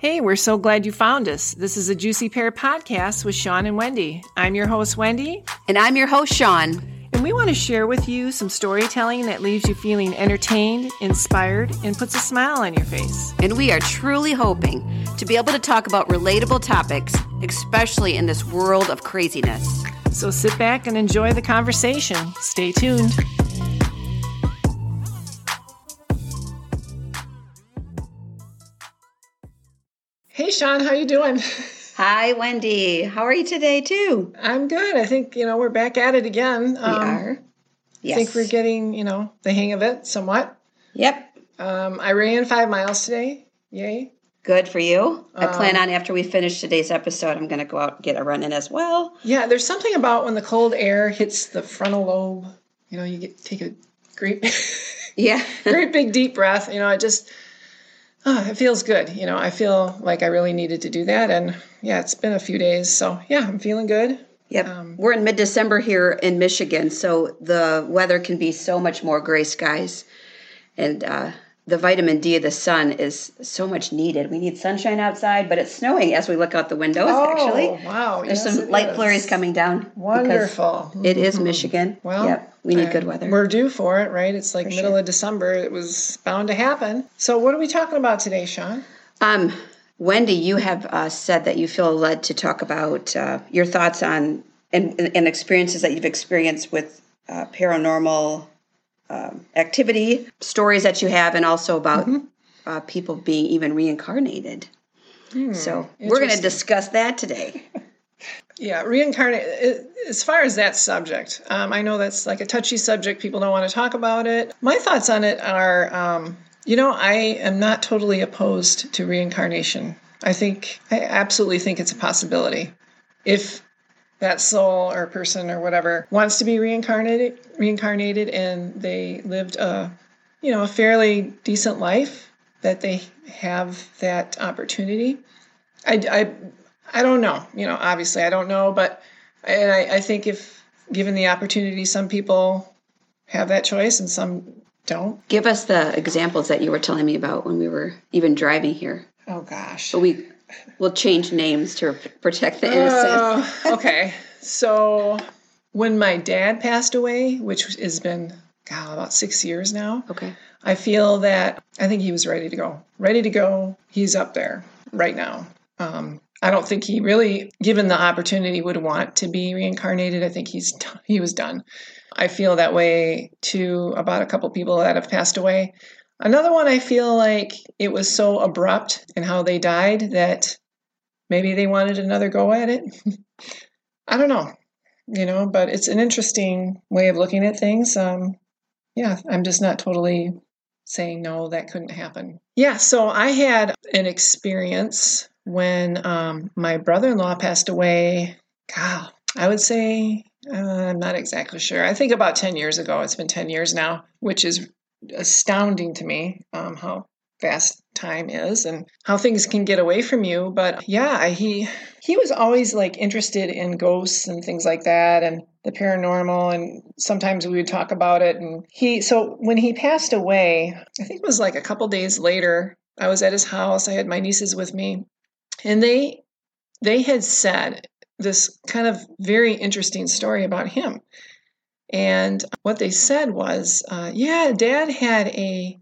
Hey, we're so glad you found us. This is a Juicy Pear podcast with Shawn and Wendy. I'm your host, Wendy, And I'm your host, Shawn. and we want to share with you some storytelling that leaves you feeling entertained, inspired, and puts a smile on your face. And we are truly hoping to be able to talk about relatable topics, especially in this world of craziness. So sit back and enjoy the conversation. Stay tuned. Hey, Shawn, how you doing? Hi, Wendy. How are you today, too? I'm good. I think you know we're back at it again. We are. Yes. I think we're getting you know the hang of it somewhat. Yep. Um, I ran five miles today. Yay! Good for you. I Um, plan on after we finish today's episode, I'm going to go out and get a run in as well. Yeah, there's something about when the cold air hits the frontal lobe. You know, you get take a great, Yeah. great big deep breath. You know, it just, oh, it feels good. You know, I feel like I really needed to do that, and yeah, it's been a few days, so yeah, I'm feeling good. Yep. Um, We're in mid December here in Michigan, so the weather can be so much more gray skies. And uh, the vitamin D of the sun is so much needed. We need sunshine outside, but it's snowing as we look out the windows, actually. Oh, wow! There's yes, some light is. flurries coming down. Wonderful. It is Michigan. Well, yep, we need uh, good weather. We're due for it, right? It's like For middle sure. of December. It was bound to happen. So, what are we talking about today, Shawn? Um, Wendy, you have uh, said that you feel led to talk about uh, your thoughts on and, and experiences that you've experienced with uh, paranormal um, activity, stories that you have, and also about Mm-hmm. uh, people being even reincarnated. Hmm, So we're going to discuss that today. Yeah, reincarnate. As far as that subject, um, I know that's like a touchy subject. People don't want to talk about it. My thoughts on it are, um, you know, I am not totally opposed to reincarnation. I think I absolutely think it's a possibility. If that soul or person or whatever wants to be reincarnated, reincarnated, and they lived a, you know, a fairly decent life, that they have that opportunity. I, I, I don't know. You know, obviously, I don't know, but and I, I think if given the opportunity, some people have that choice and some don't. Give us the examples that you were telling me about when we were even driving here. Oh gosh. But we will change names to protect the innocent. Oh, okay. So when my dad passed away, which has been God, about six years now, okay. I feel that I think he was ready to go. Ready to go. He's up there right now. Um, I don't think he really, given the opportunity, would want to be reincarnated. I think he's he was done. I feel that way too about a couple people that have passed away. Another one, I feel like it was so abrupt in how they died that maybe they wanted another go at it. I don't know, you know, but it's an interesting way of looking at things. Um, yeah, I'm just not totally saying no, that couldn't happen. Yeah, so I had an experience when um, my brother in law passed away. God, I would say, uh, I'm not exactly sure. I think about 10 years ago. It's been 10 years now, which is astounding to me um, how fast time is and how things can get away from you. But yeah, he he was always like interested in ghosts and things like that and the paranormal and sometimes we would talk about it and he so when he passed away i think it was like a couple days later i was at his house i had my nieces with me and they they had said this kind of very interesting story about him and what they said was uh, yeah dad had a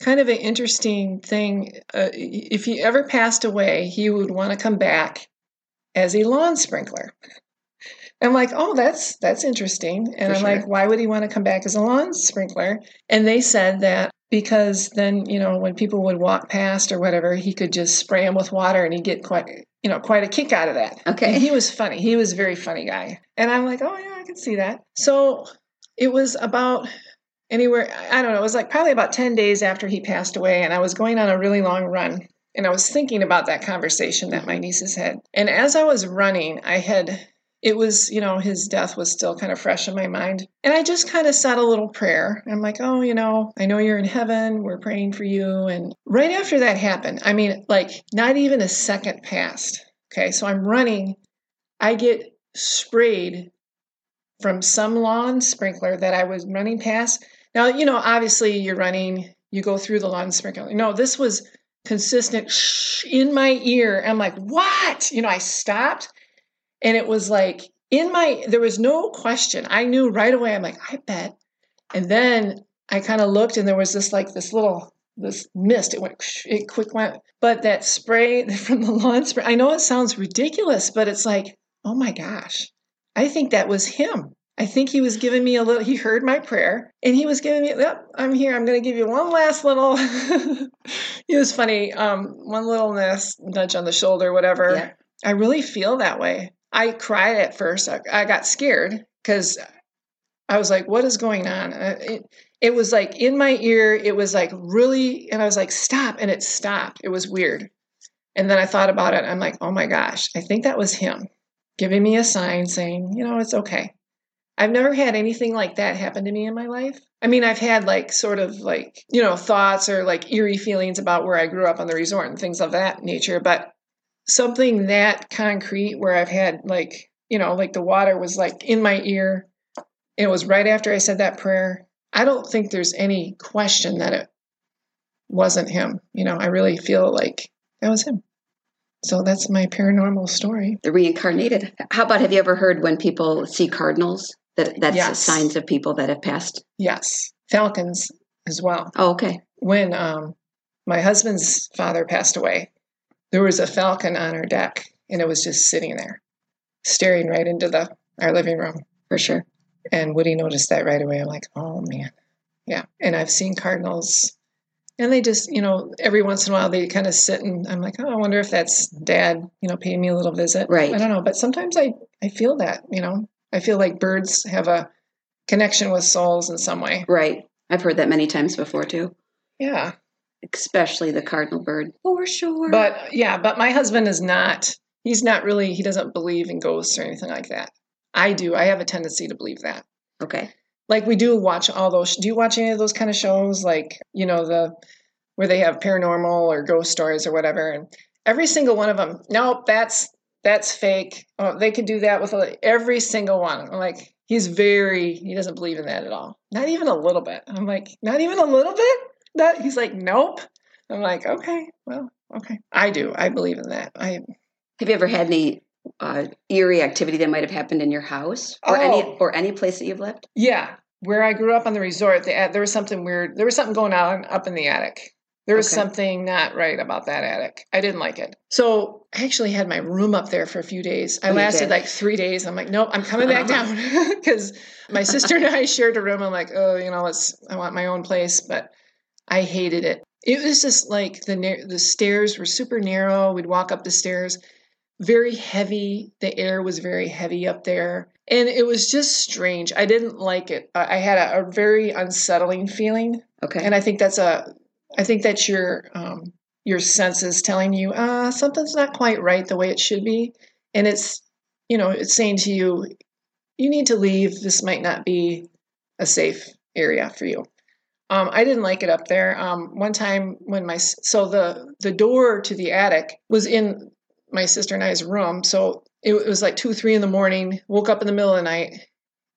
kind of an interesting thing uh, if he ever passed away he would want to come back as a lawn sprinkler I'm like, oh, that's that's interesting. And For I'm sure. like, why would he want to come back as a lawn sprinkler? And they said that because then, you know, when people would walk past or whatever, he could just spray them with water and he'd get quite, you know, quite a kick out of that. Okay. And he was funny. He was a very funny guy. And I'm like, oh yeah, I can see that. So it was about anywhere, I don't know, it was like probably about 10 days after he passed away. And I was going on a really long run. And I was thinking about that conversation that my nieces had. And as I was running, I had it was, you know, his death was still kind of fresh in my mind. And I just kind of said a little prayer. I'm like, oh, you know, I know you're in heaven. We're praying for you. And right after that happened, I mean, like, not even a second passed. Okay. So I'm running. I get sprayed from some lawn sprinkler that I was running past. Now, you know, obviously you're running, you go through the lawn sprinkler. No, this was consistent shh in my ear. I'm like, what? You know, I stopped and it was like in my, there was no question. I knew right away. I'm like, I bet. And then I kind of looked and there was this like this little, this mist. It went, it quick went. But that spray from the lawn spray, I know it sounds ridiculous, but it's like, oh my gosh, I think that was him. I think he was giving me a little, he heard my prayer and he was giving me, yep, I'm here. I'm going to give you one last little, it was funny, um, one little nudge on the shoulder, whatever. Yeah. I really feel that way. I cried at first. I, I got scared because I was like, what is going on? Uh, it, it was like in my ear, it was like really, and I was like, stop. And it stopped. It was weird. And then I thought about it. I'm like, oh my gosh, I think that was him giving me a sign saying, you know, it's okay. I've never had anything like that happen to me in my life. I mean, I've had like sort of like, you know, thoughts or like eerie feelings about where I grew up on the resort and things of that nature, but something that concrete where I've had like, you know, like the water was like in my ear. It was right after I said that prayer. I don't think there's any question that it wasn't him. You know, I really feel like that was him. So that's my paranormal story. The reincarnated. How about have you ever heard when people see cardinals? That that's yes. signs of people that have passed. Yes, falcons as well. Oh, okay. When um, my husband's father passed away, there was a falcon on our deck, and it was just sitting there, staring right into the our living room. For sure. And Woody noticed that right away. I'm like, oh man, yeah. And I've seen cardinals, and they just, you know, every once in a while they kind of sit and I'm like, oh, I wonder if that's Dad, you know, paying me a little visit. Right. I don't know, but sometimes I I feel that, you know, I feel like birds have a connection with souls in some way. Right. I've heard that many times before too. Yeah. Especially the cardinal bird. For sure. But yeah, but my husband is not, he's not really, he doesn't believe in ghosts or anything like that. I do. I have a tendency to believe that. Okay. Like we do watch all those, do you watch any of those kind of shows? Like, you know, the, where they have paranormal or ghost stories or whatever. And every single one of them, nope, that's that's fake. Oh, they could do that with every single one. I'm like, he's very, he doesn't believe in that at all. Not even a little bit. I'm like, not even a little bit? That he's like, nope. I'm like, okay, well, okay. I do. I believe in that. I have you ever had any uh, eerie activity that might have happened in your house or oh, any or any place that you've lived? Yeah, where I grew up on the resort, the, there was something weird. There was something going on up in the attic. There was okay. something not right about that attic. I didn't like it. So I actually had my room up there for a few days. I oh, lasted like three days. I'm like, nope, I'm coming back down because my sister and I shared a room. I'm like, oh, you know, let's. I want my own place, but I hated it. It was just like the the stairs were super narrow. We'd walk up the stairs, very heavy. The air was very heavy up there, and it was just strange. I didn't like it. I had a, a very unsettling feeling. Okay, and I think that's a I think that's your um, your senses telling you uh, something's not quite right the way it should be, and it's you know it's saying to you you need to leave. This might not be a safe area for you. Um, I didn't like it up there. Um, one time when my so the the door to the attic was in my sister and I's room, so it, it was like two three in the morning. Woke up in the middle of the night,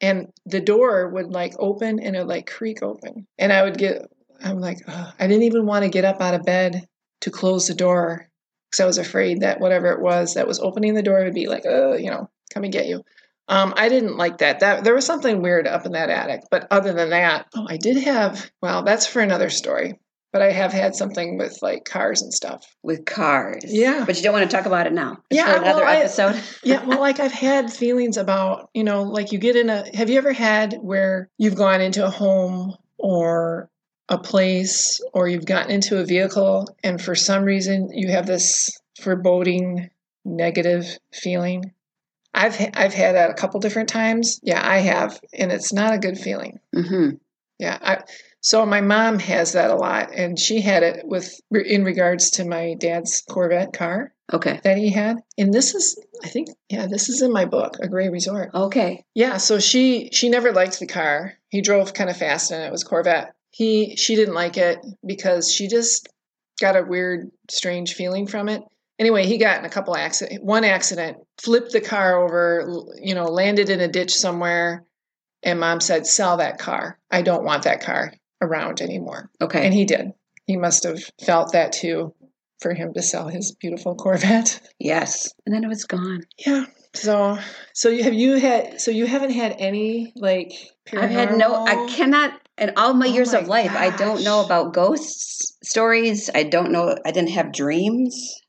and the door would like open and it would like creak open, and I would get I'm like, I didn't even want to get up out of bed to close the door because I was afraid that whatever it was that was opening the door would be like, you know, come and get you. Um, I didn't like that. That there was something weird up in that attic. But other than that, oh, I did have. Well, that's for another story. But I have had something with like cars and stuff. With cars, yeah. But you don't want to talk about it now. It's yeah, another well, episode. I, yeah, well, like I've had feelings about, you know, like you get in a. Have you ever had where you've gone into a home or a place or you've gotten into a vehicle and for some reason you have this foreboding negative feeling i've i've had that a couple different times. Yeah i have and it's not a good feeling. Mm-hmm. yeah I, so my mom has that a lot and she had it with in regards to my dad's corvette car okay. that he had and this is i think yeah this is in my book a gray resort. Okay. Yeah so she she never liked the car. He drove kind of fast and it was corvette. He she didn't like it because she just got a weird strange feeling from it anyway he got in a couple accident one accident flipped the car over you know landed in a ditch somewhere and mom said sell that car i don't want that car around anymore okay and he did he must have felt that too for him to sell his beautiful Corvette. Yes. And then it was gone. Yeah. So, so you have you had so you haven't had any like I've had no. I cannot. In all my Oh years my of life, I don't know about ghosts stories. I don't know. I didn't have dreams.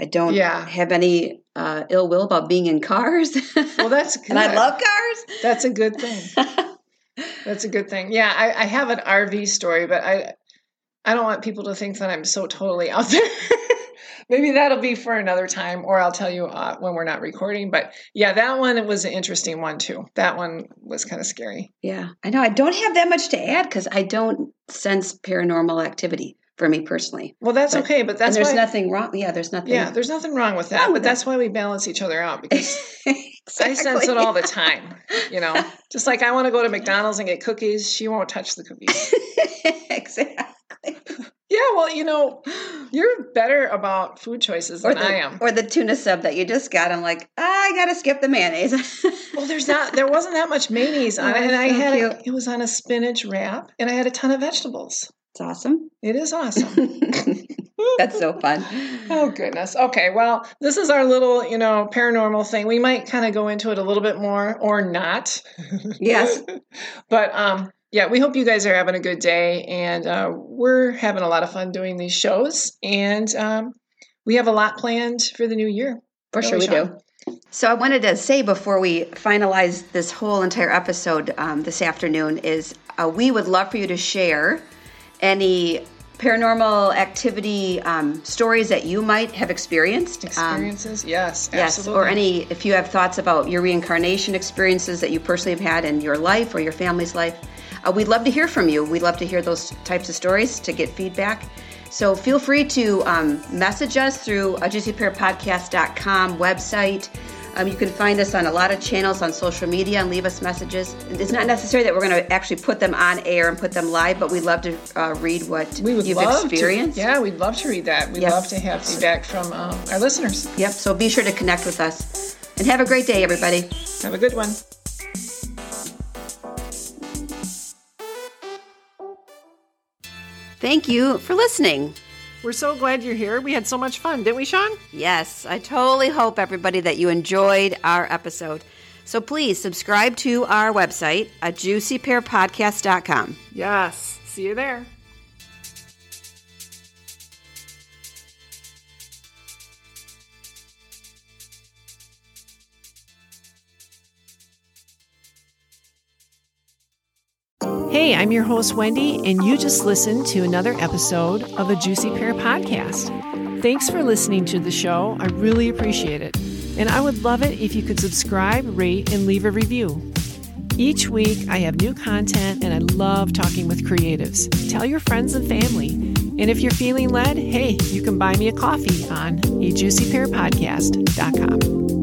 I don't Yeah. have any uh, ill will about being in cars. Well, that's good. and I love cars. That's a good thing. That's a good thing. Yeah, I, I have an RV story, but I I don't want people to think that I'm so totally out there. Maybe that'll be for another time, or I'll tell you uh, when we're not recording. But yeah, that one was an interesting one too. That one was kind of scary. yeah, I know. I don't have that much to add because I don't sense paranormal activity for me personally. Well, that's But- okay, but that's and there's why. nothing wrong. Yeah, there's nothing. yeah, there's nothing wrong with that. Wrong but with that's why we balance each other out because I sense it all the time. You know, just like I want to go to McDonald's and get cookies, she won't touch the cookies. exactly. Yeah, well, you know, you're better about food choices Or than the, I am. or the tuna sub that you just got. I'm like, ah, I gotta skip the mayonnaise. Well, there's not. There wasn't that much mayonnaise on it, and I had it. It was on a spinach wrap, and I had a ton of vegetables. It's awesome. It is awesome. That's so fun. oh goodness. Okay. Well, this is our little, you know, paranormal thing. We might kind of go into it a little bit more, or not. Yes. but um, yeah, we hope you guys are having a good day, and uh, we're having a lot of fun doing these shows, and um, we have a lot planned for the new year. For sure, we Really, do. So I wanted to say before we finalize this whole entire episode um, this afternoon is uh, we would love for you to share any paranormal activity um, stories that you might have experienced. Um, Experiences, yes, Yes, absolutely. or any, if you have thoughts about your reincarnation experiences that you personally have had in your life or your family's life, uh, we'd love to hear from you. We'd love to hear those types of stories to get feedback. So feel free to um, message us through a juicypearpodcast.com website. Um, you can find us on a lot of channels on social media and leave us messages. It's not necessary that we're going to actually put them on air and put them live, but we'd love to uh, read what We would you've love experienced. To, yeah, we'd love to read that. We'd Yes. love to have feedback from um, our listeners. Yep, so be sure to connect with us. And have a great day, everybody. Have a good one. Thank you for listening. We're so glad you're here. We had so much fun, didn't we, Shawn? Yes, I totally hope, everybody, that you enjoyed our episode. So please subscribe to our website at juicypearpodcast.com. Yes. See you there. Hey, I'm your host, Wendy, and you just listened to another episode of the Juicy Pear Podcast. Thanks for listening to the show. I really appreciate it. And I would love it if you could subscribe, rate, and leave a review. Each week, I have new content, and I love talking with creatives. Tell your friends and family. And if you're feeling led, hey, you can buy me a coffee on a juicypearpodcast.com.